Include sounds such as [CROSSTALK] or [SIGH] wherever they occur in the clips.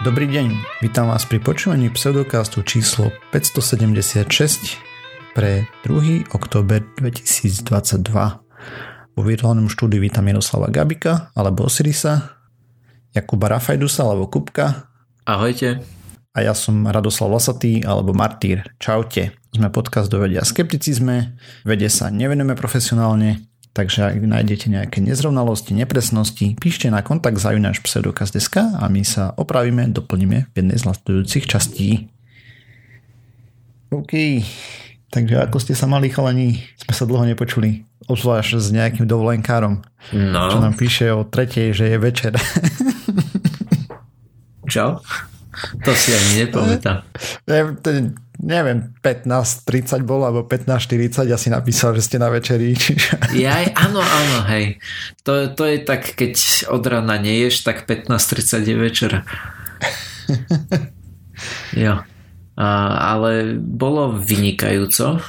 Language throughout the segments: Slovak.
Dobrý deň, vítam vás pri počúvaní pseudokastu číslo 576 pre 2. október 2022. Vo virtuálnom štúdiu vítam Jaroslava Gabika alebo Osirisa, Jakuba Rafajdusa alebo Kupka. Ahojte. A ja som Radoslav Lasatý alebo Martýr. Čaute. Sme podcast do vedia skepticizme, vede sa nevenujeme profesionálne, Takže ak nájdete nejaké nezrovnalosti, nepresnosti, píšte na kontakt zajunáš pseudokaz.sk a my sa opravíme, doplníme v jednej z nasledujúcich častí. OK, takže ako ste sa mali chalani, sme sa dlho nepočuli, obzvlášť s nejakým dovolenkárom, no. čo nám píše o tretej, že je večer. [LAUGHS] Čo? To si ani nepamätám. neviem, 15.30 bolo, alebo 15.40 ja si napísal, že ste na večeri. Jaj, áno, áno, hej. To, to je tak, keď od rana neješ, tak 15.30 je večer. [LAUGHS] jo. A, ale bolo vynikajúco.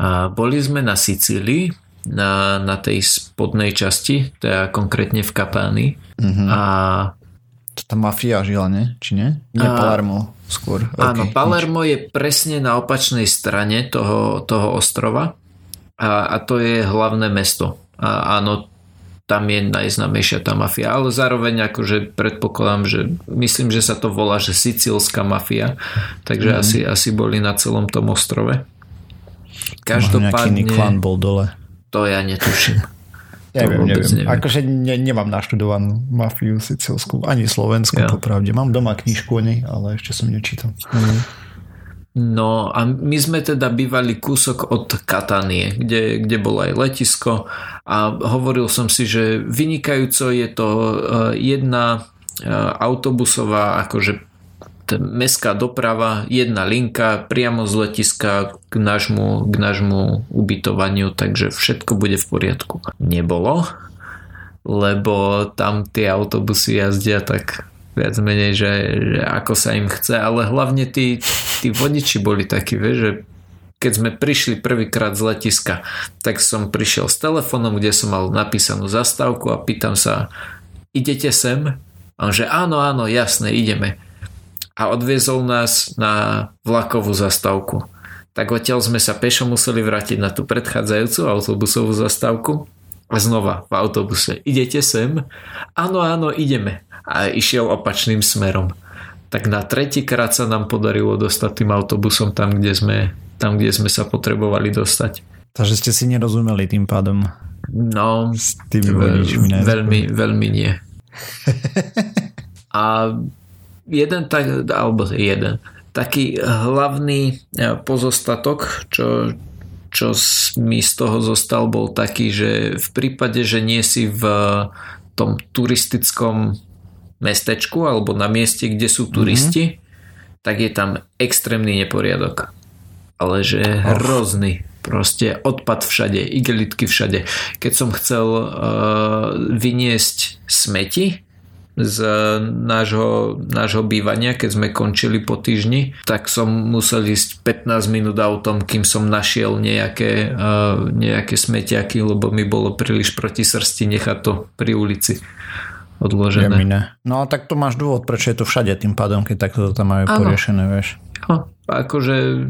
A boli sme na Sicílii, na, na tej spodnej časti, teda konkrétne v Kapáni. Mm-hmm. A tá mafia žila, ne? Či nie? Nie, a... Palermo skôr. Áno, okay, Palermo nič. je presne na opačnej strane toho, toho ostrova a, a to je hlavné mesto. A áno, tam je najznamejšia tá mafia, ale zároveň akože predpokladám, že myslím, že sa to volá, že sicílska mafia, takže mm. asi, asi boli na celom tom ostrove. Každopádne... Možno klan bol dole. To ja netuším. [LAUGHS] Neviem, neviem. neviem. Akože ne, nemám naštudovanú mafiu sicilskú, ani slovenskú, ja. popravde. Mám doma knižku o nej, ale ešte som nečítal. Mm. No a my sme teda bývali kúsok od Katanie, kde, kde bolo aj letisko a hovoril som si, že vynikajúco je to e, jedna e, autobusová akože mestská doprava, jedna linka priamo z letiska k nášmu, k nášmu ubytovaniu, takže všetko bude v poriadku. Nebolo, lebo tam tie autobusy jazdia tak viac menej, že, že ako sa im chce, ale hlavne tí, tí vodiči boli takí, vieš, že keď sme prišli prvýkrát z letiska, tak som prišiel s telefónom, kde som mal napísanú zastávku a pýtam sa, idete sem? A on že áno, áno, jasné, ideme a odviezol nás na vlakovú zastávku. Tak odtiaľ sme sa pešo museli vrátiť na tú predchádzajúcu autobusovú zastávku a znova v autobuse. Idete sem? Áno, áno, ideme. A išiel opačným smerom. Tak na tretí krát sa nám podarilo dostať tým autobusom tam, kde sme, tam, kde sme sa potrebovali dostať. Takže ste si nerozumeli tým pádom. No, s tými vodičmi. Veľmi, veľmi nie. [LAUGHS] A jeden tak, alebo jeden, taký hlavný e, pozostatok, čo, čo mi z toho zostal, bol taký, že v prípade, že nie si v tom turistickom mestečku alebo na mieste, kde sú turisti, mm-hmm. tak je tam extrémny neporiadok. Ale že oh. hrozný. Proste odpad všade, igelitky všade. Keď som chcel uh, vyniesť smeti, z nášho, nášho bývania, keď sme končili po týždni, tak som musel ísť 15 minút autom, kým som našiel nejaké, uh, nejaké smetiaky, lebo mi bolo príliš proti srsti nechať to pri ulici odložené. No a tak to máš dôvod, prečo je to všade tým pádom, keď takto to tam majú ano. poriešené, vieš. No, akože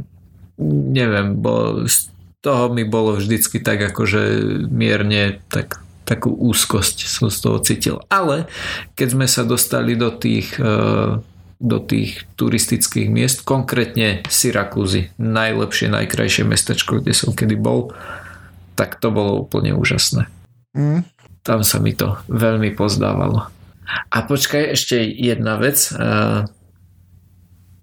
neviem, bo z toho mi bolo vždycky tak akože mierne tak takú úzkosť som z toho cítil. Ale keď sme sa dostali do tých, e, do tých turistických miest, konkrétne Syrakúzy, najlepšie, najkrajšie mestečko, kde som kedy bol, tak to bolo úplne úžasné. Mm. Tam sa mi to veľmi pozdávalo. A počkaj, ešte jedna vec. E,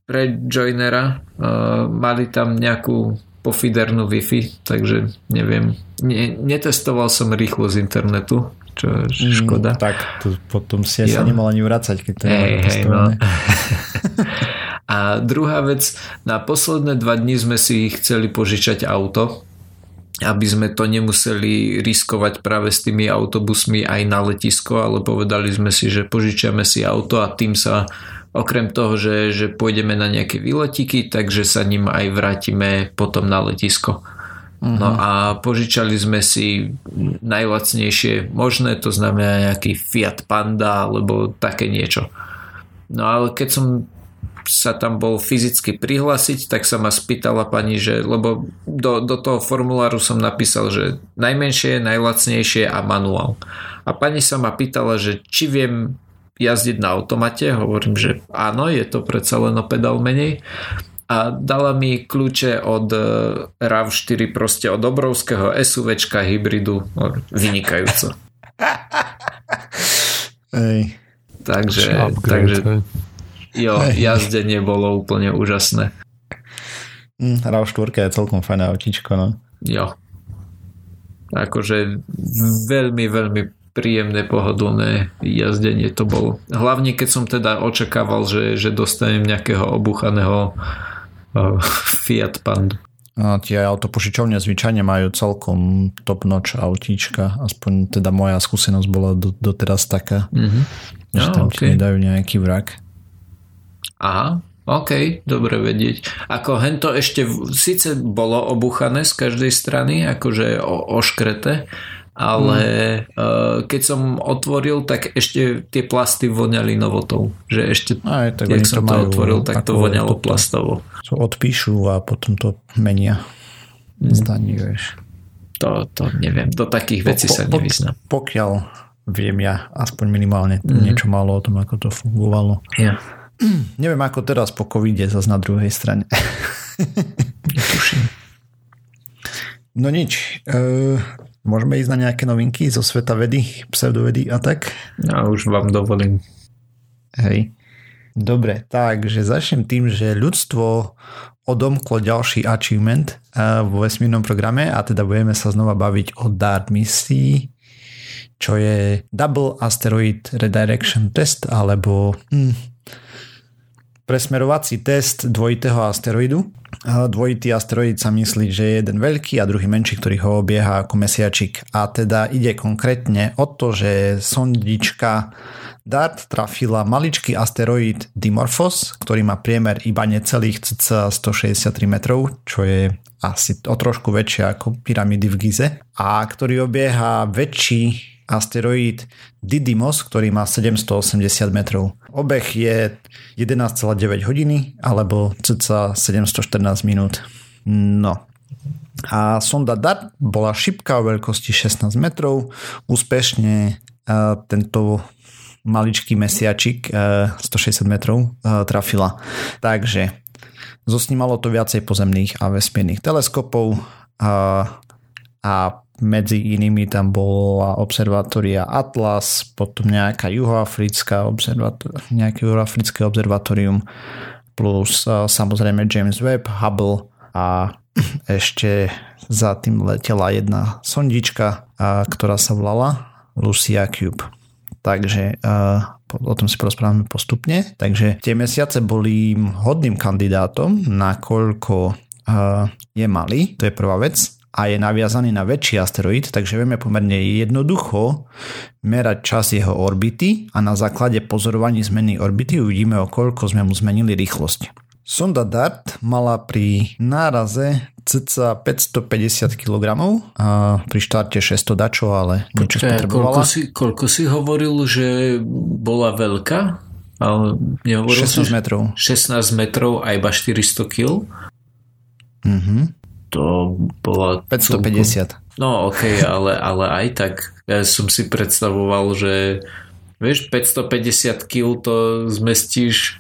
pre joinera e, mali tam nejakú pofidernú Wi-Fi, takže neviem. Ne, netestoval som rýchlo z internetu, čo je mm, škoda. Mm, tak, to potom si ja. sa nemal ani vracať, keď to hey, hey, no. [LAUGHS] A druhá vec, na posledné dva dní sme si chceli požičať auto, aby sme to nemuseli riskovať práve s tými autobusmi aj na letisko, ale povedali sme si, že požičiame si auto a tým sa okrem toho, že, že pôjdeme na nejaké výletiky, takže sa ním aj vrátime potom na letisko. Uh-huh. No a požičali sme si najlacnejšie možné, to znamená nejaký Fiat Panda alebo také niečo. No ale keď som sa tam bol fyzicky prihlásiť, tak sa ma spýtala pani, že lebo do, do toho formuláru som napísal, že najmenšie, najlacnejšie a manuál. A pani sa ma pýtala, že či viem jazdiť na automate, hovorím, že áno, je to predsa len o pedál menej a dala mi kľúče od e, RAV4 proste od obrovského SUVčka hybridu vynikajúco. [LAUGHS] Ej. Takže, takže jo, jazdenie bolo úplne úžasné. Mm, RAV4 je celkom fajné autíčko, no. Jo. Akože veľmi, veľmi príjemné, pohodlné jazdenie to bolo. Hlavne keď som teda očakával, že, že dostanem nejakého obuchaného Fiat Pandu. A tie autopožičovne zvyčajne majú celkom top notch autíčka, aspoň teda moja skúsenosť bola do, doteraz taká, mm-hmm. že no, tam okay. ti nedajú nejaký vrak. Aha, OK, dobre vedieť. Ako hento ešte síce bolo obuchané z každej strany, akože o, oškrete, ale mm. keď som otvoril, tak ešte tie plasty voňali novotou. Že ešte, Aj, tak keď som to, to otvoril, tak to voňalo plastovo. To odpíšu a potom to menia. Mm. Zdaní, vieš. To, to neviem, do takých vecí po, po, sa nevyznám. Pokiaľ viem ja aspoň minimálne mm. niečo malo o tom, ako to fungovalo. Ja. [CLEARS THROAT] Neviem ako teraz po covide zase na druhej strane. Netuším. [LAUGHS] No nič. Uh, Môžeme ísť na nejaké novinky zo sveta vedy, pseudovedy a tak? Ja už vám dovolím. Hej. Dobre, takže začnem tým, že ľudstvo odomklo ďalší achievement eh, vo vesmírnom programe a teda budeme sa znova baviť o DART misii, čo je Double Asteroid Redirection Test alebo hm, presmerovací test dvojitého asteroidu. Dvojitý asteroid sa myslí, že je jeden veľký a druhý menší, ktorý ho obieha ako mesiačik. A teda ide konkrétne o to, že sondička DART trafila maličký asteroid Dimorphos, ktorý má priemer iba necelých cca 163 metrov, čo je asi o trošku väčšie ako pyramidy v Gize a ktorý obieha väčší asteroid Didymos, ktorý má 780 metrov. Obeh je 11,9 hodiny alebo cca 714 minút. No. A sonda DART bola šipka o veľkosti 16 metrov. Úspešne tento maličký mesiačik 160 metrov trafila. Takže zosnímalo to viacej pozemných a vesmírnych teleskopov a, a medzi inými tam bola observatória Atlas, potom nejaká juhoafrická observatória, nejaké juhoafrické observatórium plus samozrejme James Webb, Hubble a [CLEARS THROAT] ešte za tým letela jedna sondička, ktorá sa volala Lucia Cube. Takže o tom si porozprávame postupne. Takže tie mesiace boli hodným kandidátom, nakoľko je malý, to je prvá vec a je naviazaný na väčší asteroid, takže vieme pomerne jednoducho merať čas jeho orbity a na základe pozorovaní zmeny orbity uvidíme, o koľko sme mu zmenili rýchlosť. Sonda DART mala pri náraze cca 550 kg a pri štarte 600 dačo, ale niečo Počkaj, koľko si, koľko si hovoril, že bola veľká? Ale 16 si, metrov. 16 metrov a iba 400 kg? Mhm to bola... 550. No ok, ale, ale aj tak ja som si predstavoval, že vieš, 550 kg to zmestíš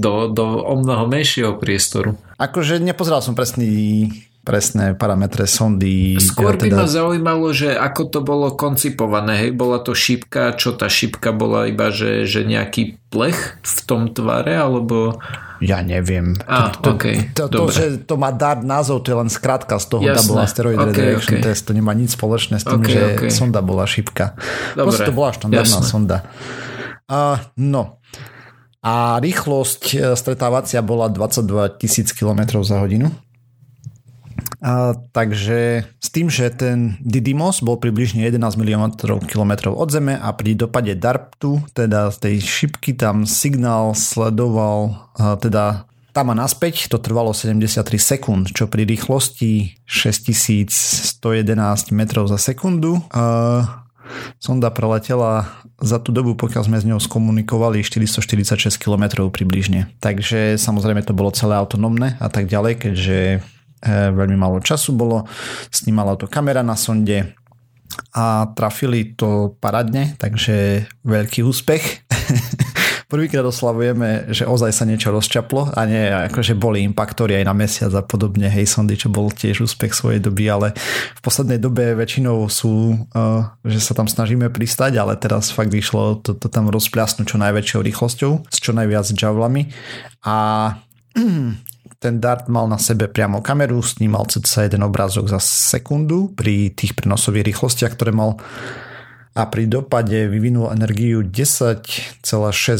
do, do o mnoho menšieho priestoru. Akože nepozeral som presný presné parametre sondy. Skôr by teda... ma zaujímalo, že ako to bolo koncipované. Hej, bola to šípka, čo tá šípka bola iba, že, že nejaký plech v tom tvare, alebo... Ja neviem. A, to, to, okay, to, to, že to má dať názov, to je len skratka z toho Jasné. Double Asteroid okay, Redirection okay. Test. To nemá nič spoločné s tým, okay, že okay. sonda bola šípka. Dobre. Proste to bola štandardná Jasné. sonda. Uh, no. A rýchlosť e, stretávacia bola 22 tisíc km za hodinu. A, takže s tým, že ten Didymos bol približne 11 miliónov kilometrov od Zeme a pri dopade DARPtu, teda z tej šipky, tam signál sledoval, a, teda tam a naspäť to trvalo 73 sekúnd, čo pri rýchlosti 6111 metrov za sekundu a, sonda preletela za tú dobu, pokiaľ sme s ňou skomunikovali 446 km približne. Takže samozrejme to bolo celé autonómne a tak ďalej, keďže veľmi málo času bolo. Snímala to kamera na sonde a trafili to paradne, takže veľký úspech. [LAUGHS] prvýkrát oslavujeme, že ozaj sa niečo rozčaplo a nie akože boli impaktory aj na mesiac a podobne, hej sondy, čo bol tiež úspech svojej doby, ale v poslednej dobe väčšinou sú, uh, že sa tam snažíme pristať, ale teraz fakt vyšlo to, to tam rozpľasnúť čo najväčšou rýchlosťou, s čo najviac javlami a [CLEARS THROAT] ten Dart mal na sebe priamo kameru, snímal cca jeden obrázok za sekundu pri tých prenosových rýchlostiach, ktoré mal a pri dopade vyvinul energiu 10,6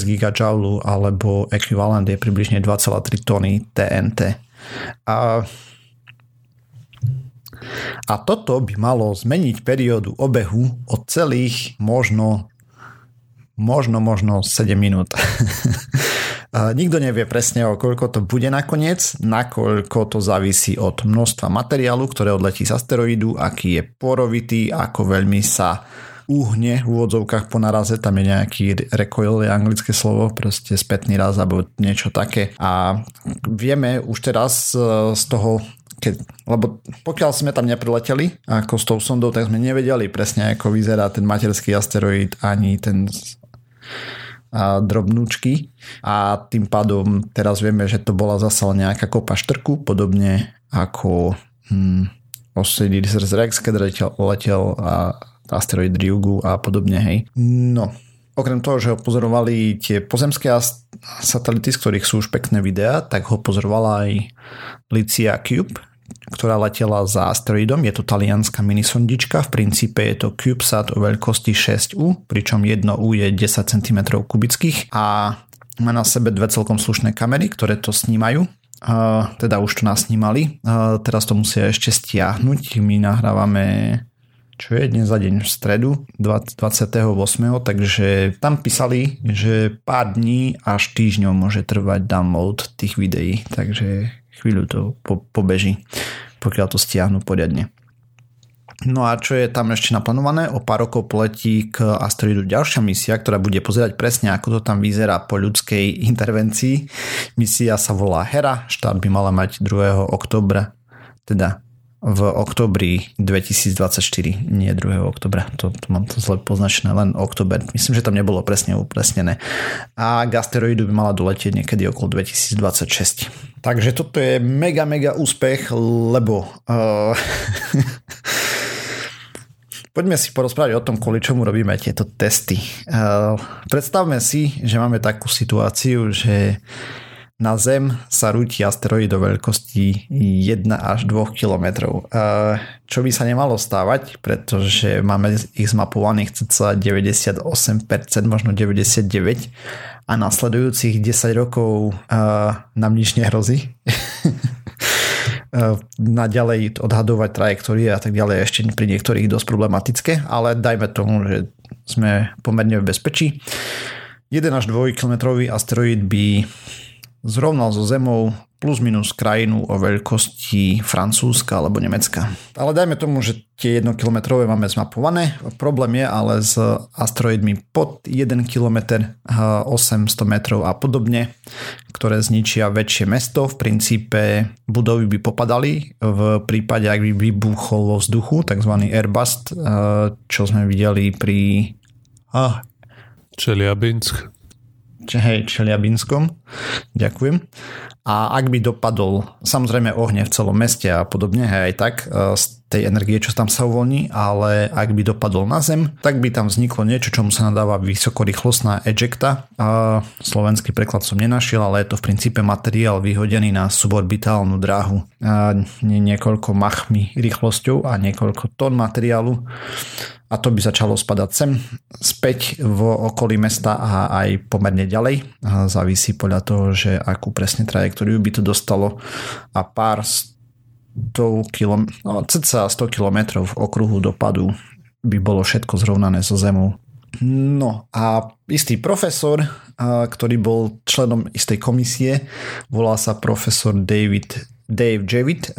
GJ alebo ekvivalent je približne 2,3 tony TNT. A, a toto by malo zmeniť periódu obehu o celých možno možno, možno 7 minút. [LAUGHS] Nikto nevie presne, o koľko to bude nakoniec, nakoľko to závisí od množstva materiálu, ktoré odletí z asteroidu, aký je porovitý, ako veľmi sa uhne v úvodzovkách po naraze, tam je nejaký recoil, je anglické slovo, proste spätný raz alebo niečo také. A vieme už teraz e, z toho keď, lebo pokiaľ sme tam neprileteli ako s tou sondou, tak sme nevedeli presne, ako vyzerá ten materský asteroid ani ten a drobnúčky a tým pádom teraz vieme, že to bola zase nejaká kopa štrku, podobne ako hm, Osiris Rex, keď letel, letel a asteroid Ryugu a podobne, hej. No, okrem toho, že ho pozorovali tie pozemské satelity, z ktorých sú už pekné videá, tak ho pozorovala aj Licia Cube, ktorá letela za asteroidom. Je to talianská minisondička, v princípe je to CubeSat o veľkosti 6U, pričom jedno U je 10 cm kubických a má na sebe dve celkom slušné kamery, ktoré to snímajú. Uh, teda už to nás snímali. Uh, teraz to musia ešte stiahnuť. My nahrávame čo je dnes za deň v stredu 28. takže tam písali, že pár dní až týždňov môže trvať download tých videí, takže chvíľu to po, pobeží, pokiaľ to stiahnu poriadne. No a čo je tam ešte naplánované? O pár rokov poletí k asteroidu ďalšia misia, ktorá bude pozerať presne, ako to tam vyzerá po ľudskej [LAUGHS] intervencii. Misia sa volá Hera, štát by mala mať 2. oktobra, teda v oktobri 2024, nie 2. oktobra, to, to mám to zle poznačené, len oktober. Myslím, že tam nebolo presne upresnené. A k asteroidu by mala doletieť niekedy okolo 2026. Takže toto je mega, mega úspech, lebo uh, [LAUGHS] Poďme si porozprávať o tom, kvôli čomu robíme tieto testy. Uh, predstavme si, že máme takú situáciu, že na Zem sa rúti asteroid do veľkosti 1 až 2 km. Čo by sa nemalo stávať, pretože máme ich zmapovaných cca 98%, možno 99% a nasledujúcich 10 rokov nám nič nehrozí. [LAUGHS] naďalej odhadovať trajektórie a tak ďalej ešte pri niektorých dosť problematické, ale dajme tomu, že sme pomerne v bezpečí. 1 až 2 km asteroid by zrovnal so Zemou plus minus krajinu o veľkosti Francúzska alebo Nemecka. Ale dajme tomu, že tie 1 km máme zmapované. Problém je ale s asteroidmi pod 1 km, 800 metrov a podobne, ktoré zničia väčšie mesto. V princípe budovy by popadali v prípade, ak by vybuchol vo vzduchu, tzv. airbust, čo sme videli pri... Ah, Čeliabinsk hej, Čeliabinskom. Ďakujem. A ak by dopadol samozrejme ohne v celom meste a podobne, hej, aj tak e, tej energie, čo tam sa uvoľní, ale ak by dopadol na zem, tak by tam vzniklo niečo, čomu sa nadáva vysokorýchlostná ejecta. A slovenský preklad som nenašiel, ale je to v princípe materiál vyhodený na suborbitálnu dráhu. A niekoľko machmi rýchlosťou a niekoľko tón materiálu a to by začalo spadať sem späť v okolí mesta a aj pomerne ďalej. A závisí podľa toho, že akú presne trajektóriu by to dostalo a pár 100 km, no, cca 100 km v okruhu dopadu by bolo všetko zrovnané so zemou. No a istý profesor, ktorý bol členom istej komisie, volá sa profesor David, Dave Javid,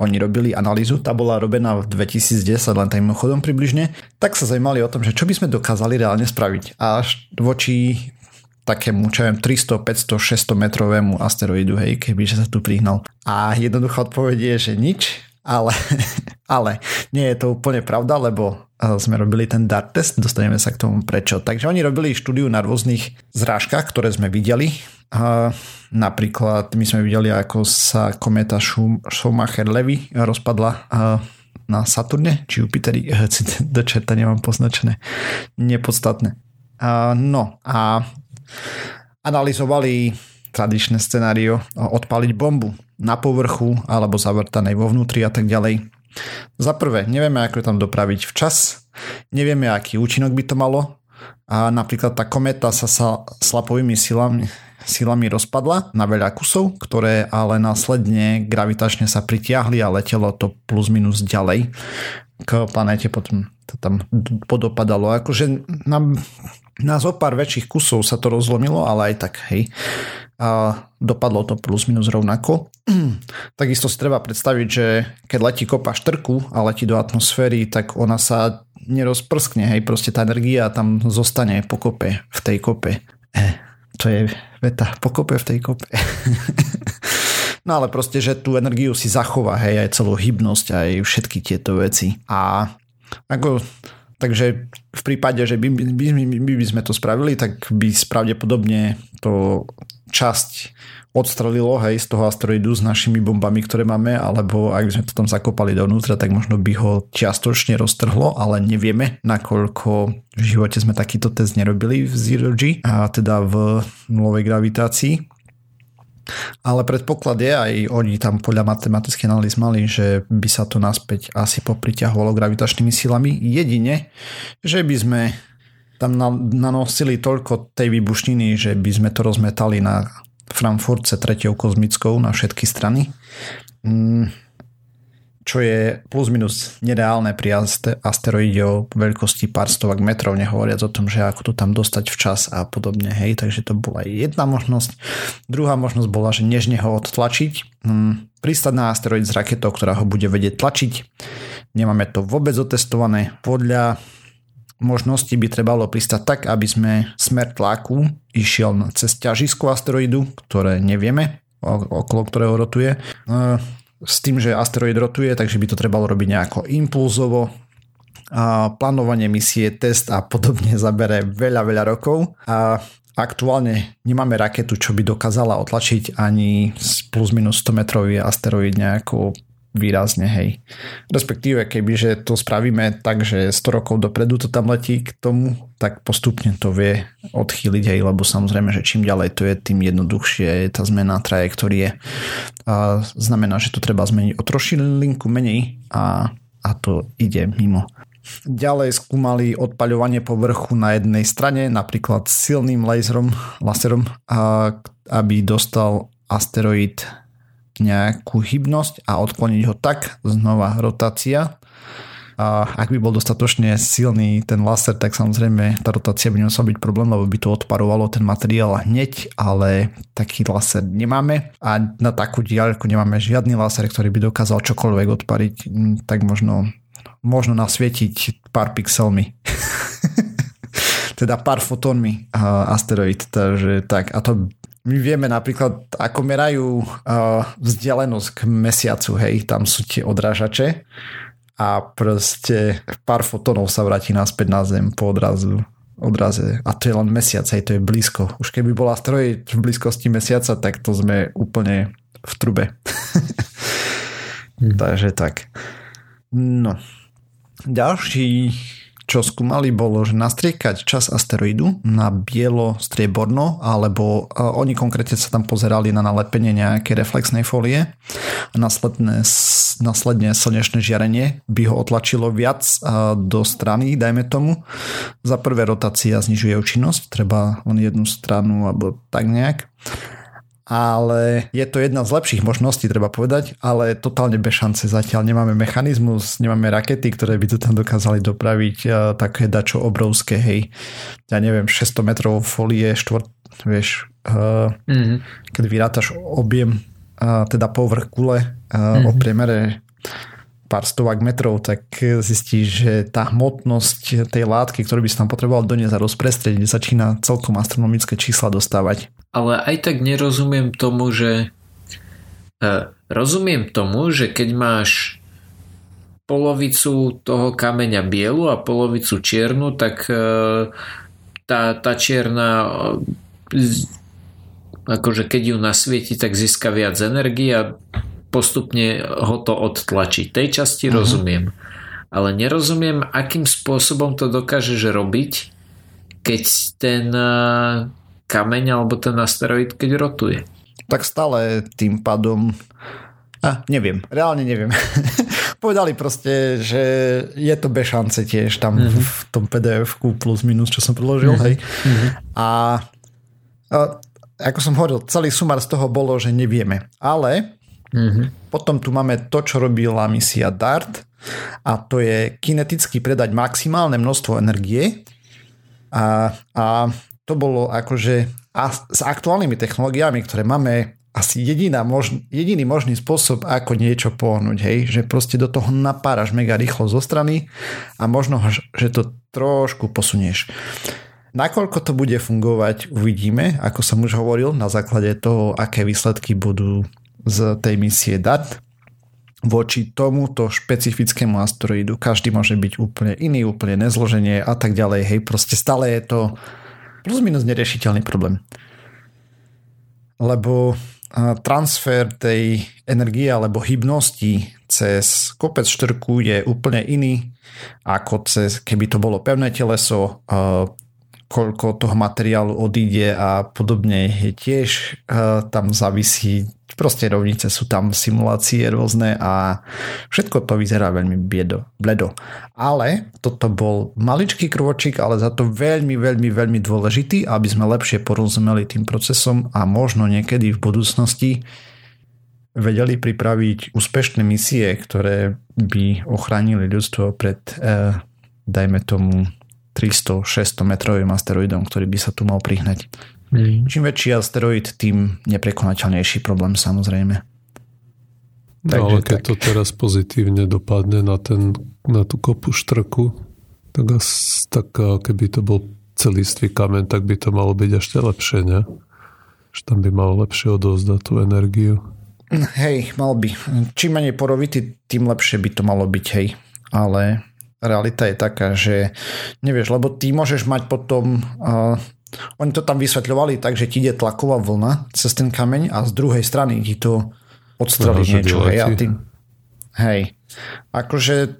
oni robili analýzu, tá bola robená v 2010, len tým chodom približne, tak sa zaujímali o tom, že čo by sme dokázali reálne spraviť. A voči takému, čo viem, 300, 500, 600 metrovému asteroidu, hej, kebyže sa tu prihnal. A jednoduchá odpoveď je, že nič, ale, [LAUGHS] ale nie je to úplne pravda, lebo sme robili ten DART test, dostaneme sa k tomu prečo. Takže oni robili štúdiu na rôznych zrážkach, ktoré sme videli. A napríklad my sme videli, ako sa kometa Schumacher-Levy rozpadla na Saturne, či Jupiteri, [LAUGHS] do čerta nemám poznačené, nepodstatné. No a analyzovali tradičné scenário odpaliť bombu na povrchu alebo zavrtanej vo vnútri a tak ďalej za prvé, nevieme, ako je tam dopraviť včas, nevieme, aký účinok by to malo a napríklad tá kometa sa, sa slapovými silami, silami rozpadla na veľa kusov, ktoré ale následne gravitačne sa pritiahli a letelo to plus minus ďalej k planéte, potom to tam podopadalo. Akože na, na zo pár väčších kusov sa to rozlomilo, ale aj tak, hej a dopadlo to plus minus rovnako. [CLEARS THROAT] Takisto si treba predstaviť, že keď letí kopa štrku a letí do atmosféry, tak ona sa nerozprskne, hej, proste tá energia tam zostane po kope, v tej kope. E, to je veta, po kope v tej kope. [LAUGHS] no ale proste, že tú energiu si zachová, hej, aj celú hybnosť, aj všetky tieto veci. A ako Takže v prípade, že by, by, by, by sme to spravili, tak by pravdepodobne to časť odstrelilo hej, z toho asteroidu s našimi bombami, ktoré máme, alebo ak by sme to tam zakopali dovnútra, tak možno by ho čiastočne roztrhlo, ale nevieme, nakoľko v živote sme takýto test nerobili v Zero G, a teda v nulovej gravitácii. Ale predpoklad je, aj oni tam podľa matematických analýz mali, že by sa to naspäť asi popriťahovalo gravitačnými silami. Jedine, že by sme tam nanosili toľko tej výbušniny, že by sme to rozmetali na Frankfurtce tretiou kozmickou na všetky strany. Mm, čo je plus minus nereálne pri asteroide o veľkosti pár stovak metrov, nehovoriac o tom, že ako to tam dostať včas a podobne. Hej, takže to bola jedna možnosť. Druhá možnosť bola, že nežne ho odtlačiť. Mm, pristať na asteroid s raketou, ktorá ho bude vedieť tlačiť. Nemáme to vôbec otestované. Podľa možnosti by trebalo pristať tak, aby sme smer tlaku išiel cez ťažisko asteroidu, ktoré nevieme, okolo ktorého rotuje. S tým, že asteroid rotuje, takže by to trebalo robiť nejako impulzovo, a plánovanie misie, test a podobne [LAUGHS] zabere veľa, veľa rokov. A aktuálne nemáme raketu, čo by dokázala otlačiť ani plus minus 100 metrový asteroid nejako výrazne, hej. Respektíve, kebyže to spravíme tak, že 100 rokov dopredu to tam letí k tomu, tak postupne to vie odchýliť, hej, lebo samozrejme, že čím ďalej to je, tým jednoduchšie je tá zmena trajektórie. A znamená, že to treba zmeniť o trošilinku menej a, a to ide mimo. Ďalej skúmali odpaľovanie povrchu na jednej strane, napríklad silným laserom, laserom a, aby dostal asteroid nejakú hybnosť a odkloniť ho tak, znova rotácia. A ak by bol dostatočne silný ten laser, tak samozrejme tá rotácia by nemusela byť problém, lebo by to odparovalo ten materiál hneď, ale taký laser nemáme a na takú diaľku nemáme žiadny laser, ktorý by dokázal čokoľvek odpariť, tak možno, možno nasvietiť pár pixelmi. [LAUGHS] teda pár fotónmi asteroid, takže tak a to my vieme napríklad, ako merajú uh, vzdialenosť k mesiacu, hej, tam sú tie odrážače a proste pár fotónov sa vráti naspäť na Zem po odrazu odraze. A to je len mesiac, hej, to je blízko. Už keby bola stroj v blízkosti mesiaca, tak to sme úplne v trube. hmm. [LAUGHS] Takže tak. No. Ďalší čo skúmali bolo, že nastriekať čas asteroidu na bielo strieborno, alebo oni konkrétne sa tam pozerali na nalepenie nejaké reflexnej folie a následne, následne slnečné žiarenie by ho otlačilo viac do strany, dajme tomu. Za prvé rotácia znižuje účinnosť, treba len jednu stranu alebo tak nejak ale je to jedna z lepších možností, treba povedať, ale totálne bez šance zatiaľ. Nemáme mechanizmus, nemáme rakety, ktoré by to tam dokázali dopraviť uh, také dačo obrovské, hej. Ja neviem, 600 metrov folie, štvrt, vieš, uh, mm-hmm. keď vyrátaš objem teda povrch kule mm-hmm. o priemere pár stovák metrov, tak zistíš, že tá hmotnosť tej látky, ktorú by si tam potreboval doniesť a rozprestrediť, začína celkom astronomické čísla dostávať. Ale aj tak nerozumiem tomu, že uh, rozumiem tomu, že keď máš polovicu toho kameňa bielu a polovicu čiernu, tak uh, tá, tá čierna uh, akože keď ju nasvieti, tak získa viac energie a postupne ho to odtlačí. Tej časti uh-huh. rozumiem. Ale nerozumiem, akým spôsobom to dokážeš robiť, keď ten kameň alebo ten asteroid, keď rotuje. Tak stále tým pádom a, neviem, reálne neviem. [LAUGHS] Povedali proste, že je to bez šance tiež tam mm-hmm. v tom pdf plus minus, čo som predložil. Mm-hmm. Hej. Mm-hmm. A, a ako som hovoril, celý sumár z toho bolo, že nevieme. Ale Mm-hmm. Potom tu máme to, čo robila misia DART a to je kineticky predať maximálne množstvo energie a, a to bolo akože a s aktuálnymi technológiami, ktoré máme asi jediná mož, jediný možný spôsob, ako niečo pohnúť, hej, že proste do toho napáraš mega rýchlo zo strany a možno, že to trošku posunieš. Nakoľko to bude fungovať, uvidíme, ako som už hovoril, na základe toho, aké výsledky budú z tej misie DAT voči tomuto špecifickému asteroidu. Každý môže byť úplne iný, úplne nezloženie a tak ďalej. Hej, proste stále je to plus minus neriešiteľný problém. Lebo transfer tej energie alebo hybnosti cez kopec štrku je úplne iný ako cez, keby to bolo pevné teleso, koľko toho materiálu odíde a podobne je tiež uh, tam závisí proste rovnice sú tam simulácie rôzne a všetko to vyzerá veľmi biedo, bledo. Ale toto bol maličký krôčik, ale za to veľmi, veľmi, veľmi dôležitý, aby sme lepšie porozumeli tým procesom a možno niekedy v budúcnosti vedeli pripraviť úspešné misie, ktoré by ochránili ľudstvo pred, uh, dajme tomu, 300-600 metrovým asteroidom, ktorý by sa tu mal prihnať. Mm. Čím väčší asteroid, tým neprekonateľnejší problém samozrejme. No Takže ale keď tak. to teraz pozitívne dopadne na, ten, na tú kopu štrku, tak, tak keby to bol celistvý kamen, tak by to malo byť ešte lepšie, ne? Že tam by malo lepšie odovzdať tú energiu. Hej, mal by. Čím menej porovitý, tým lepšie by to malo byť, hej. Ale realita je taká, že nevieš, lebo ty môžeš mať potom uh, oni to tam vysvetľovali tak, že ti ide tlaková vlna cez ten kameň a z druhej strany ti to odstrelí no, niečo. Hej, a ty, hej, akože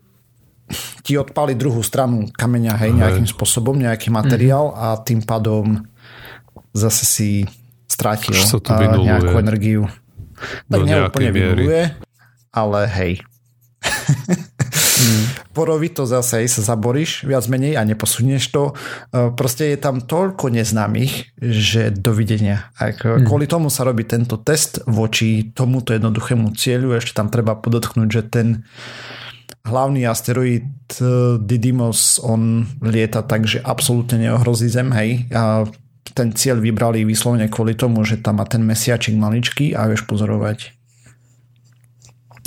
ti odpali druhú stranu kameňa hej, nejakým spôsobom, nejaký materiál mm-hmm. a tým pádom zase si strátil nejakú energiu. Tak neúplne vynuluje, ale hej. Mm. Porovito zase sa zaboríš viac menej a neposunieš to. E, proste je tam toľko neznámych, že dovidenia. mm. Kvôli tomu sa robí tento test voči tomuto jednoduchému cieľu. Ešte tam treba podotknúť, že ten hlavný asteroid e, Didymos, on lieta tak, že absolútne neohrozí Zem, hej. A ten cieľ vybrali vyslovene kvôli tomu, že tam má ten mesiačik maličký a vieš pozorovať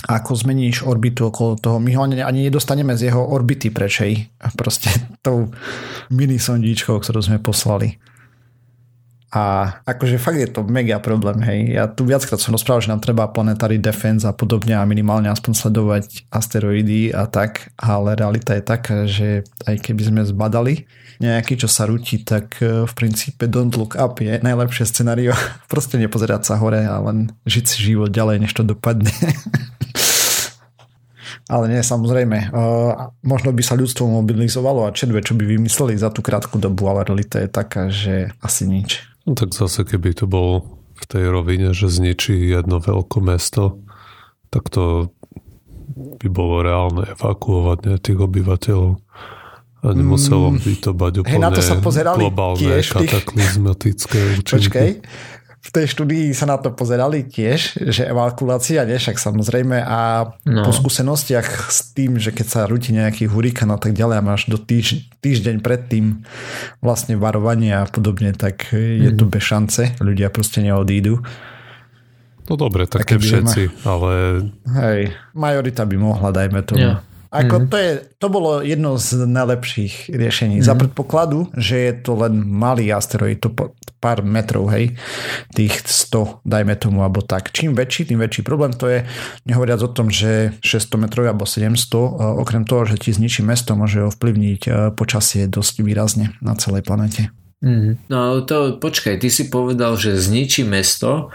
ako zmeníš orbitu okolo toho. My ho ani, nedostaneme z jeho orbity prečej. Proste tou mini sondíčkou, ktorú sme poslali. A akože fakt je to mega problém, hej. Ja tu viackrát som rozprával, že nám treba planetary defense a podobne a minimálne aspoň sledovať asteroidy a tak, ale realita je taká, že aj keby sme zbadali nejaký, čo sa rúti, tak e, v princípe don't look up je najlepšie scenario. [LAUGHS] Proste nepozerať sa hore a len žiť si život ďalej, než to dopadne. [LAUGHS] Ale nie, samozrejme. Uh, možno by sa ľudstvo mobilizovalo a čedve, čo by vymysleli za tú krátku dobu, ale realita je taká, že asi nič. No tak zase, keby to bol v tej rovine, že zničí jedno veľké mesto, tak to by bolo reálne evakuovať ne, tých obyvateľov. A nemuselo mm, by to bať úplne hey, na to sa pozerali globálne, tiež kataklizmatické účinky. Počkej, v tej štúdii sa na to pozerali tiež, že evakuácia, nie však samozrejme a no. po skúsenostiach s tým, že keď sa rúti nejaký hurikán a tak ďalej a máš do týž, týždeň predtým vlastne varovanie a podobne, tak je mm. to bez šance, ľudia proste neodídu. No dobre, tak všetci, ma... ale... Hej, majorita by mohla, dajme tomu. Yeah. Ako mm-hmm. to, je, to bolo jedno z najlepších riešení. Mm-hmm. Za predpokladu, že je to len malý asteroid, to pár metrov, hej, tých 100, dajme tomu, alebo tak. Čím väčší, tým väčší problém to je, nehovoriac o tom, že 600 metrov alebo 700, okrem toho, že ti zničí mesto, môže ovplyvniť počasie dosť výrazne na celej planete. Mm-hmm. No to počkaj, ty si povedal, že zničí mesto,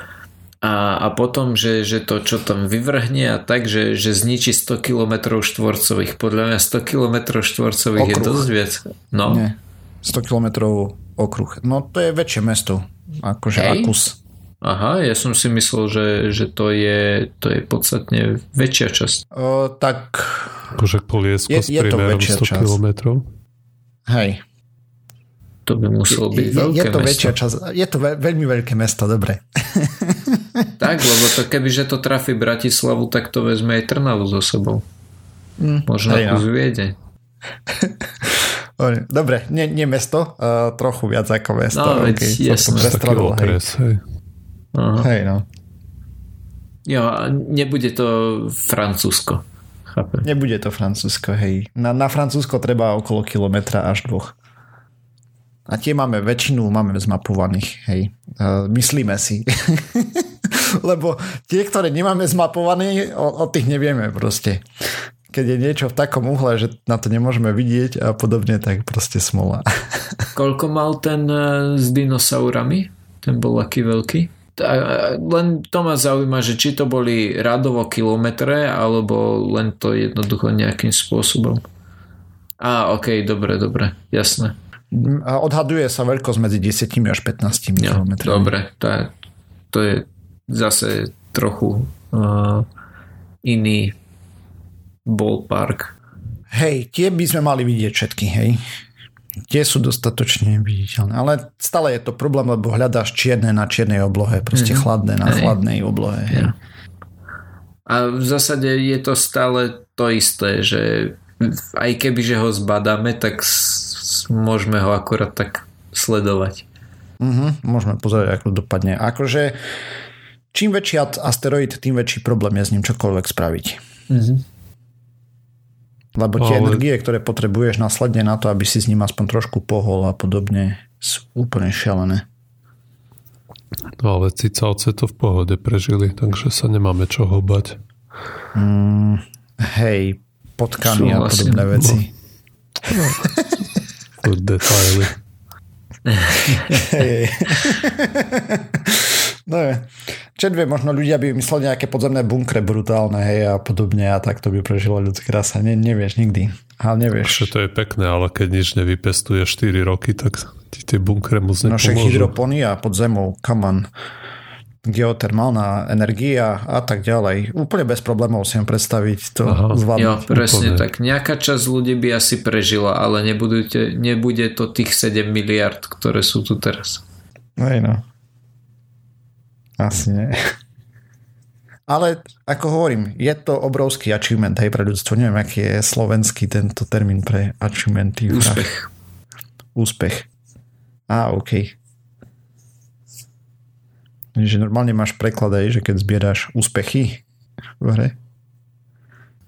a, a potom, že, že to, čo tam vyvrhne a tak, že, že zničí 100 km štvorcových. Podľa mňa 100 km štvorcových okruh. je dosť viac. No. Nie. 100 km okruh. No to je väčšie mesto. Akože Hej. Akus. Aha, ja som si myslel, že, že to, je, to je podstatne väčšia časť. O, tak... Akože koliesko je, s je to 100 časť. km? Hej. To by muselo byť je, veľké je to mesto. Väčšia časť, je to veľmi veľké mesto, dobre. [LAUGHS] tak, lebo to keby, že to trafí Bratislavu, tak to vezme aj Trnavu so sebou. Mm, Možno kus no. Viedeň. Dobre, nie, nie mesto, uh, trochu viac ako mesto. No, veď okay, jasné. Taký okres, hej. Aha. Hej, no. Jo, a nebude to Francúzsko. Chápem. Nebude to Francúzsko, hej. Na, na Francúzsko treba okolo kilometra až dvoch. A tie máme väčšinu, máme zmapovaných, hej. Myslíme si. [LAUGHS] Lebo tie, ktoré nemáme zmapované, o, o tých nevieme proste. Keď je niečo v takom uhle, že na to nemôžeme vidieť a podobne, tak proste smola. [LAUGHS] Koľko mal ten e, s dinosaurami? Ten bol aký veľký? len to ma zaujíma, že či to boli radovo kilometre, alebo len to jednoducho nejakým spôsobom. Á, ok, dobre, dobre, jasné. Odhaduje sa veľkosť medzi 10 až 15 ja, km. Dobre, to je, to je zase trochu uh, iný ballpark. Hej, tie by sme mali vidieť všetky, hej. Tie sú dostatočne viditeľné, ale stále je to problém, lebo hľadáš čierne na čiernej oblohe, proste mm-hmm. chladné na hej. chladnej oblohe. Hej. Ja. A v zásade je to stále to isté, že aj keby, že ho zbadáme, tak môžeme ho akurát tak sledovať. Uh-huh, môžeme pozrieť, ako dopadne. Akože čím väčší asteroid, tým väčší problém je s ním čokoľvek spraviť. Uh-huh. Lebo tie Ale... energie, ktoré potrebuješ následne na to, aby si s ním aspoň trošku pohol a podobne, sú úplne šialené. No ale cicavce to v pohode prežili, takže sa nemáme čo bať. Mm, hej, potkany a podobné veci. No. detaily. no [LAUGHS] [LAUGHS] je. Čo vie, možno ľudia by mysleli nejaké podzemné bunkre brutálne, hej, a podobne a tak to by prežilo ľudské rasa. Ne, nevieš nikdy. Ale nevieš. Však to je pekné, ale keď nič nevypestuje 4 roky, tak ti tie bunkre moc nepomôžu. Naše hydroponia pod zemou, come on geotermálna energia a tak ďalej. Úplne bez problémov si predstaviť to Aha. zvládnuť. Jo, presne Úplne. tak. Nejaká časť ľudí by asi prežila, ale nebudete, nebude to tých 7 miliard, ktoré sú tu teraz. Hej no. Asi nie. Ale ako hovorím, je to obrovský achievement hej, pre ľudstvo. Neviem, aký je slovenský tento termín pre achievement. Úspech. Úspech. Á, OK. Že normálne máš preklad aj, že keď zbieraš úspechy v hre.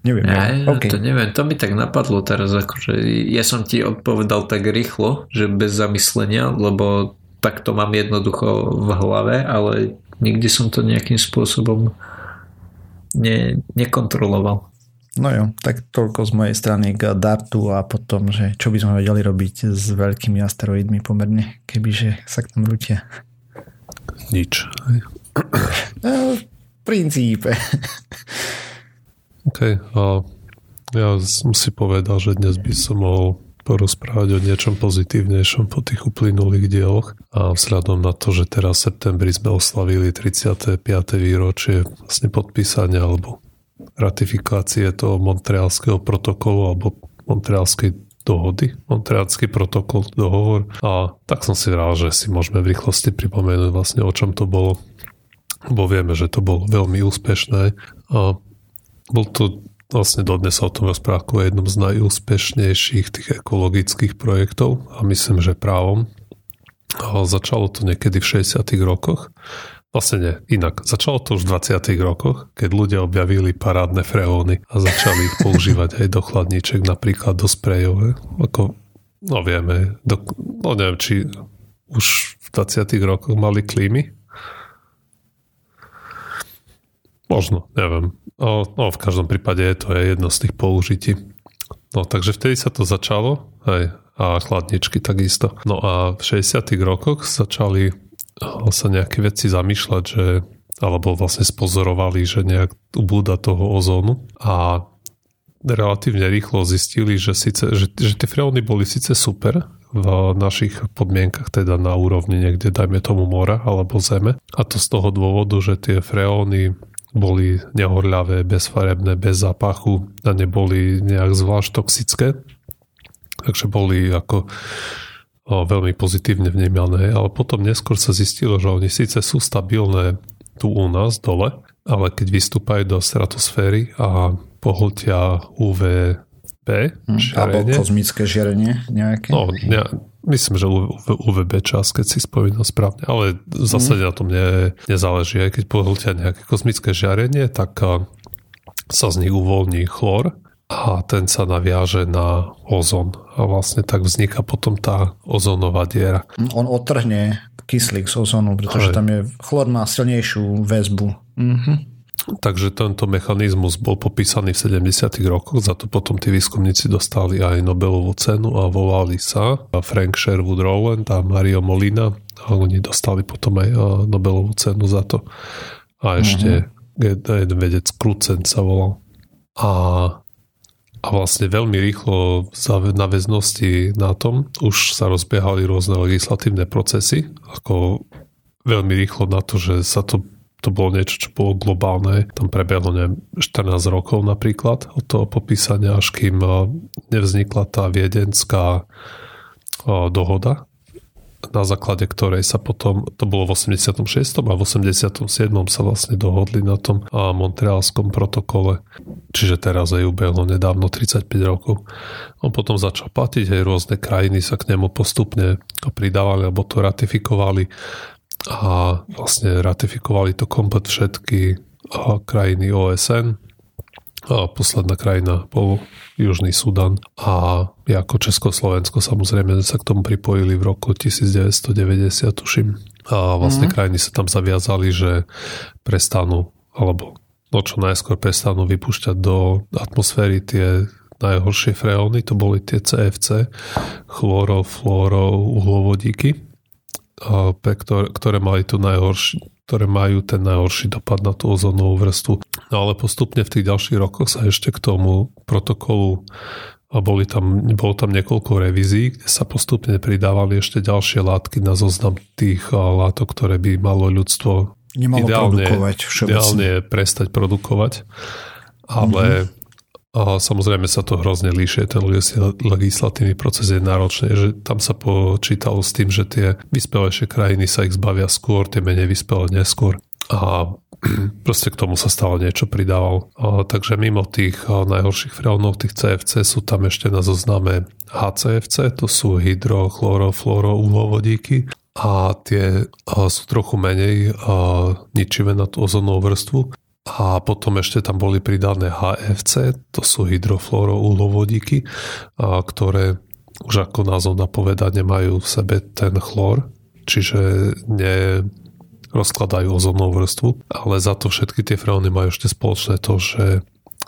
Neviem. Ja, ja, okay. to neviem, to mi tak napadlo teraz, akože ja som ti odpovedal tak rýchlo, že bez zamyslenia, lebo tak to mám jednoducho v hlave, ale nikdy som to nejakým spôsobom ne, nekontroloval. No jo, tak toľko z mojej strany k Dartu a potom, že čo by sme vedeli robiť s veľkými asteroidmi pomerne, kebyže sa k tomu rútia nič. [CLEARS THROAT] No, v princípe. OK. A ja som si povedal, že dnes by som mohol porozprávať o niečom pozitívnejšom po tých uplynulých dieloch a vzhľadom na to, že teraz v septembri sme oslavili 35. výročie vlastne podpísania alebo ratifikácie toho Montrealského protokolu alebo Montrealskej dohody, Montrealský protokol, dohovor a tak som si vral, že si môžeme v rýchlosti pripomenúť vlastne o čom to bolo, bo vieme, že to bolo veľmi úspešné a bol to vlastne dodnes sa o tom rozpráva ako jednom z najúspešnejších tých ekologických projektov a myslím, že právom. Začalo to niekedy v 60. rokoch Vlastne nie, inak. Začalo to už v 20. rokoch, keď ľudia objavili parádne freóny a začali ich používať aj do chladníček, napríklad do sprejov. Ako, no vieme, do, no neviem, či už v 20. rokoch mali klímy. Možno, neviem. No, no v každom prípade to je jedno z tých použití. No takže vtedy sa to začalo, aj a chladničky takisto. No a v 60. rokoch začali sa nejaké veci zamýšľať, že alebo vlastne spozorovali, že nejak ubúda toho ozónu a relatívne rýchlo zistili, že, síce, že, že tie freóny boli síce super v našich podmienkach, teda na úrovni niekde, dajme tomu mora alebo zeme. A to z toho dôvodu, že tie freóny boli nehorľavé, bezfarebné, bez zápachu a neboli nejak zvlášť toxické. Takže boli ako o, veľmi pozitívne vnímané, ale potom neskôr sa zistilo, že oni síce sú stabilné tu u nás dole, ale keď vystúpajú do stratosféry a pohltia UVB, hm, žiarenie, alebo kozmické žiarenie nejaké. No, ne, myslím, že UVB čas, keď si spomínal správne, ale v zásade mm. na tom ne, nezáleží. Aj keď pohltia nejaké kozmické žiarenie, tak sa z nich uvoľní chlor a ten sa naviaže na ozon a vlastne tak vzniká potom tá ozónová diera. On otrhne kyslík z ozónu, pretože Aj. tam je chlor má silnejšiu väzbu. Mhm. Takže tento mechanizmus bol popísaný v 70. rokoch, za to potom tí výskumníci dostali aj Nobelovú cenu a volali sa Frank Sherwood Rowland a Mario Molina a oni dostali potom aj Nobelovú cenu za to. A ešte uh-huh. jeden vedec Krucen sa volal. A a vlastne veľmi rýchlo v naväznosti na tom už sa rozbiehali rôzne legislatívne procesy, ako veľmi rýchlo na to, že sa to, to bolo niečo, čo bolo globálne. Tam prebehlo neviem, 14 rokov napríklad od toho popísania, až kým nevznikla tá viedenská dohoda, na základe ktorej sa potom, to bolo v 86. a v 87. sa vlastne dohodli na tom Montrealskom protokole, čiže teraz aj ubehlo nedávno 35 rokov. On potom začal platiť, aj rôzne krajiny sa k nemu postupne pridávali alebo to ratifikovali a vlastne ratifikovali to komplet všetky krajiny OSN a posledná krajina bol Južný Sudan. A ako Československo samozrejme sa k tomu pripojili v roku 1990 tuším. A vlastne mm. krajiny sa tam zaviazali, že prestanú alebo no čo najskôr prestanú vypúšťať do atmosféry tie najhoršie freóny, to boli tie CFC, chloro, fluoro, uhlovodíky, ktoré, mali tu najhorší, ktoré majú ten najhorší dopad na tú ozónovú vrstvu. No ale postupne v tých ďalších rokoch sa ešte k tomu protokolu a boli tam, bolo tam niekoľko revízií, kde sa postupne pridávali ešte ďalšie látky na zoznam tých látok, ktoré by malo ľudstvo Nemalo ideálne, produkovať ideálne prestať produkovať. Ale mm-hmm a samozrejme sa to hrozne líšie, ten legislatívny proces je náročný, že tam sa počítalo s tým, že tie vyspelejšie krajiny sa ich zbavia skôr, tie menej vyspelé neskôr. A [CLEARS THROAT] proste k tomu sa stále niečo pridával. A, takže mimo tých najhorších freónov, tých CFC sú tam ešte na zozname HCFC, to sú hydrochlorofluorouhovodíky a tie sú trochu menej ničivé na tú ozónovú vrstvu a potom ešte tam boli pridané HFC, to sú hydrofluorouhlovodíky, ktoré už ako názov napoveda nemajú v sebe ten chlor, čiže ne rozkladajú ozónovú vrstvu, ale za to všetky tie freóny majú ešte spoločné to, že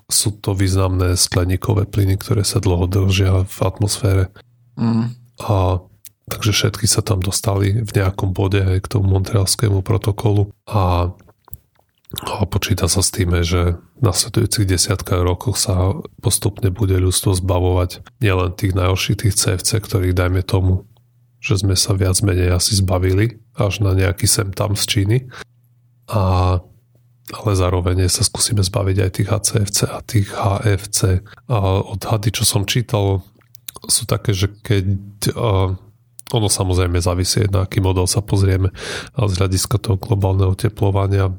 sú to významné skleníkové plyny, ktoré sa dlho držia v atmosfére. Mm. A takže všetky sa tam dostali v nejakom bode aj k tomu montrealskému protokolu a a počíta sa s tým, že v nasledujúcich desiatkách rokoch sa postupne bude ľudstvo zbavovať nielen tých najhorších CFC, ktorých dajme tomu, že sme sa viac menej asi zbavili až na nejaký sem tam z Číny. A, ale zároveň sa skúsime zbaviť aj tých HCFC a tých HFC. A odhady, čo som čítal, sú také, že keď a, ono samozrejme závisí, na aký model sa pozrieme, ale z hľadiska toho globálneho teplovania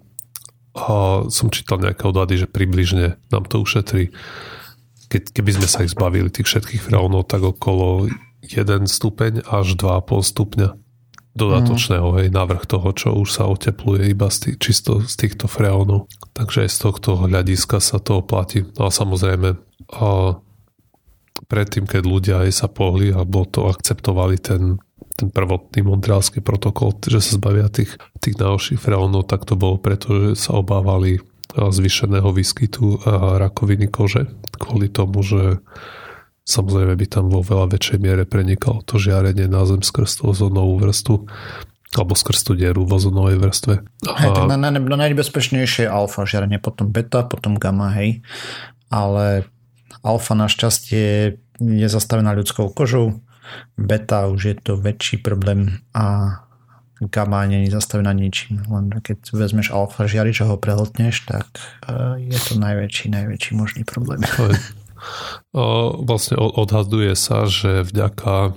a som čítal nejaké odhady, že približne nám to ušetrí. Keď, keby sme sa ich zbavili, tých všetkých freónov, tak okolo 1 stupeň až 2,5 stupňa. dodatočného, hej, navrh toho, čo už sa otepluje iba z tých, čisto z týchto freónov. Takže aj z tohto hľadiska sa to oplatí. No a samozrejme, a predtým, keď ľudia aj sa pohli a bol to akceptovali ten, ten prvotný montrealský protokol, že sa zbavia tých, tých najhorších freónov, tak to bolo preto, že sa obávali zvýšeného výskytu rakoviny kože kvôli tomu, že samozrejme by tam vo veľa väčšej miere prenikalo to žiarenie na zem skrz tú ozónovú vrstvu alebo skrz tú dieru v ozonovej vrstve. Hej, tak na, na, na najbezpečnejšie je alfa žiarenie, potom beta, potom gamma, hej. Ale alfa našťastie je zastavená ľudskou kožou, beta už je to väčší problém a gamma nie je zastavená ničím. Len keď vezmeš alfa žiarič a ho prehltneš, tak e, je to najväčší, najväčší možný problém. [LAUGHS] Vlastne odhaduje sa, že vďaka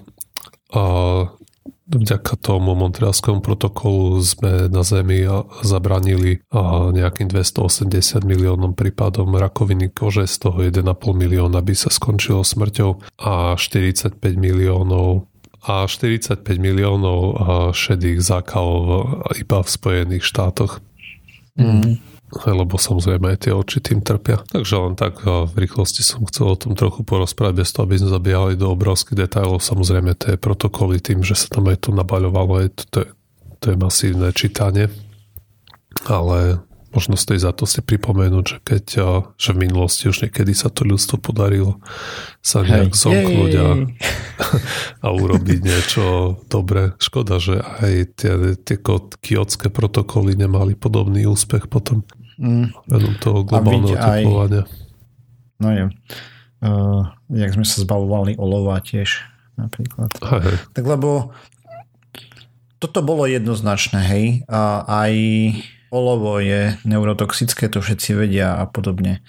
vďaka tomu Montrealskému protokolu sme na Zemi zabranili nejakým 280 miliónom prípadom rakoviny kože, z toho 1,5 milióna by sa skončilo smrťou a 45 miliónov a 45 miliónov šedých zákalov iba v Spojených štátoch. Mm lebo samozrejme aj tie oči tým trpia. Takže len tak v rýchlosti som chcel o tom trochu porozprávať, bez toho, aby sme zabíjali do obrovských detailov. Samozrejme tie protokoly tým, že sa tam aj to nabaľovalo, je to, to, je, to je masívne čítanie. Ale možno stojí za to si pripomenúť, že keď že v minulosti už niekedy sa to ľudstvo podarilo sa nejak hey, zomknúť a, [LAUGHS] a urobiť niečo dobre. Škoda, že aj tie, tie kiotské protokoly nemali podobný úspech potom. Mm. Toho globálneho teplovania. No je. Uh, jak sme sa zbavovali olova tiež napríklad. Hej. Tak lebo toto bolo jednoznačné, hej. A aj olovo je neurotoxické, to všetci vedia a podobne.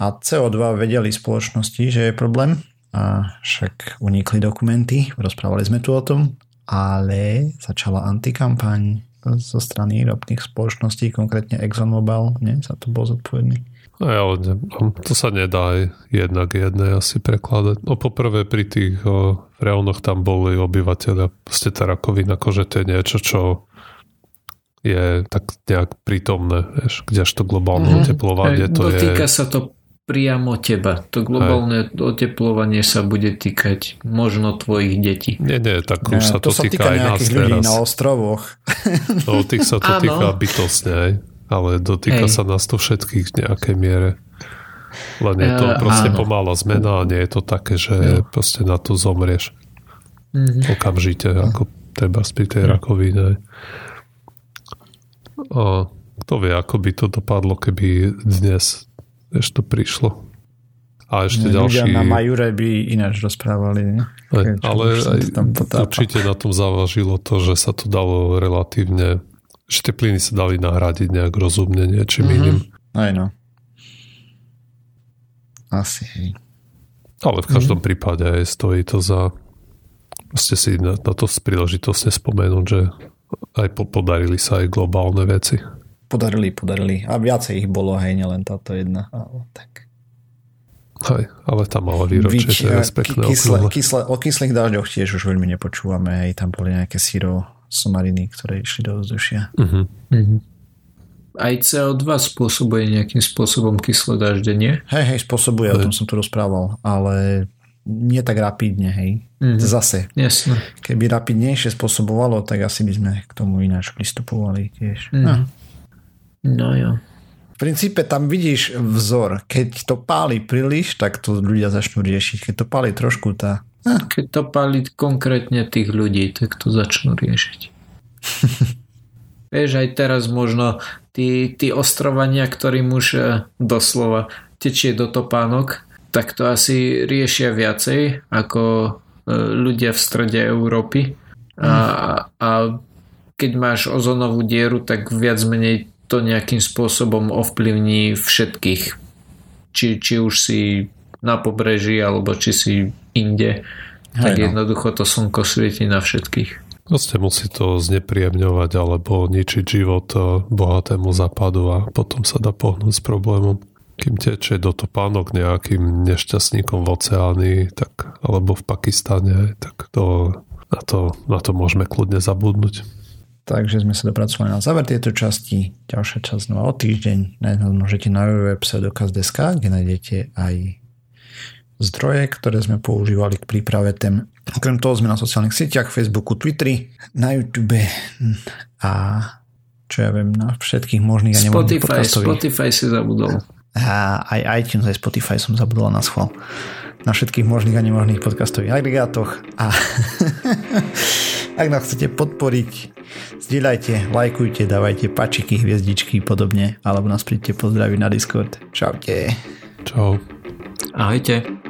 A CO2 vedeli spoločnosti, že je problém a však unikli dokumenty, rozprávali sme tu o tom, ale začala antikampaň zo strany ropných spoločností, konkrétne ExxonMobil, nie? Za to bol zodpovedný. No ale to sa nedá jednak jedné asi prekladať. No poprvé pri tých o, tam boli obyvateľia, proste tá rakovina kože to je niečo, čo je tak nejak prítomné, vieš, kdežto globálne mm-hmm. oteplovanie to Dotýka je... Dotýka sa to priamo teba. To globálne Aj. oteplovanie sa bude týkať možno tvojich detí. Nie, nie, tak už sa to, to sa týka, týka aj nás ľudí teraz. na ostrovoch. [LAUGHS] No, tých sa to týka bytostne aj, ale dotýka Hej. sa nás to všetkých v nejakej miere. Len je to uh, proste áno. pomalá zmena a nie je to také, že no. proste na to zomrieš. Mm-hmm. Okamžite, ako treba pri tej rakovine. A kto vie, ako by to dopadlo, keby dnes ešte to prišlo. A ešte no, ďalší... na Majure by ináč rozprávali. Ne? Aj, ale aj, určite na tom zavažilo to, že sa to dalo relatívne, že tie plyny sa dali nahradiť nejak rozumne niečím mm-hmm. iným. Aj no. Asi, hej. Ale v každom mm-hmm. prípade aj stojí to za proste si na, na to príležitosne spomenúť, že aj podarili sa aj globálne veci. Podarili, podarili. A viacej ich bolo, hej, nielen táto jedna. Ale tak. Hej, ale tam malo výročie, Víč, to je pekné kysle, kysle, O kyslých dažďoch tiež už veľmi nepočúvame, hej, tam boli nejaké síro somariny, ktoré išli do vzdušia. Uh-huh. Uh-huh. Aj CO2 spôsobuje nejakým spôsobom kyslé dažde, nie? Hej, hej, spôsobuje, hej. o tom som tu rozprával, ale nie tak rapidne, hej. Mm. Zase. Jasne. Keby rapidnejšie spôsobovalo, tak asi by sme k tomu ináč pristupovali tiež. Mm. No. no jo. V princípe tam vidíš vzor. Keď to páli príliš, tak to ľudia začnú riešiť. Keď to páli trošku, tá... Ah. Keď to páli konkrétne tých ľudí, tak to začnú riešiť. [LAUGHS] Vieš, aj teraz možno tí, tí ostrovania, ktorým už e, doslova tečie do topánok, tak to asi riešia viacej ako e, ľudia v strede Európy. A, a keď máš ozonovú dieru, tak viac menej to nejakým spôsobom ovplyvní všetkých. Či, či už si na pobreží, alebo či si inde. Hej, tak no. jednoducho to slnko svieti na všetkých. Proste musí to znepríjemňovať alebo ničiť život e, bohatému západu a potom sa dá pohnúť s problémom kým tečie do topánok nejakým nešťastníkom v oceáni, tak, alebo v Pakistane, tak to, na to na to môžeme kľudne zabudnúť. Takže sme sa dopracovali na záver tejto časti. Ďalšia časť znova o týždeň. Nájsť nás môžete na www.pseudokaz.sk, kde nájdete aj zdroje, ktoré sme používali k príprave tém. Okrem toho sme na sociálnych sieťach, Facebooku, Twitteri, na YouTube a čo ja viem, na všetkých možných a Spotify, Spotify si zabudol. A aj iTunes, aj Spotify som zabudol na schvál. Na všetkých možných a nemožných podcastových agregátoch. A [LAUGHS] ak nás chcete podporiť, zdieľajte, lajkujte, dávajte pačiky, hviezdičky podobne, alebo nás príďte pozdraviť na Discord. Čaute. Čau. Ahojte.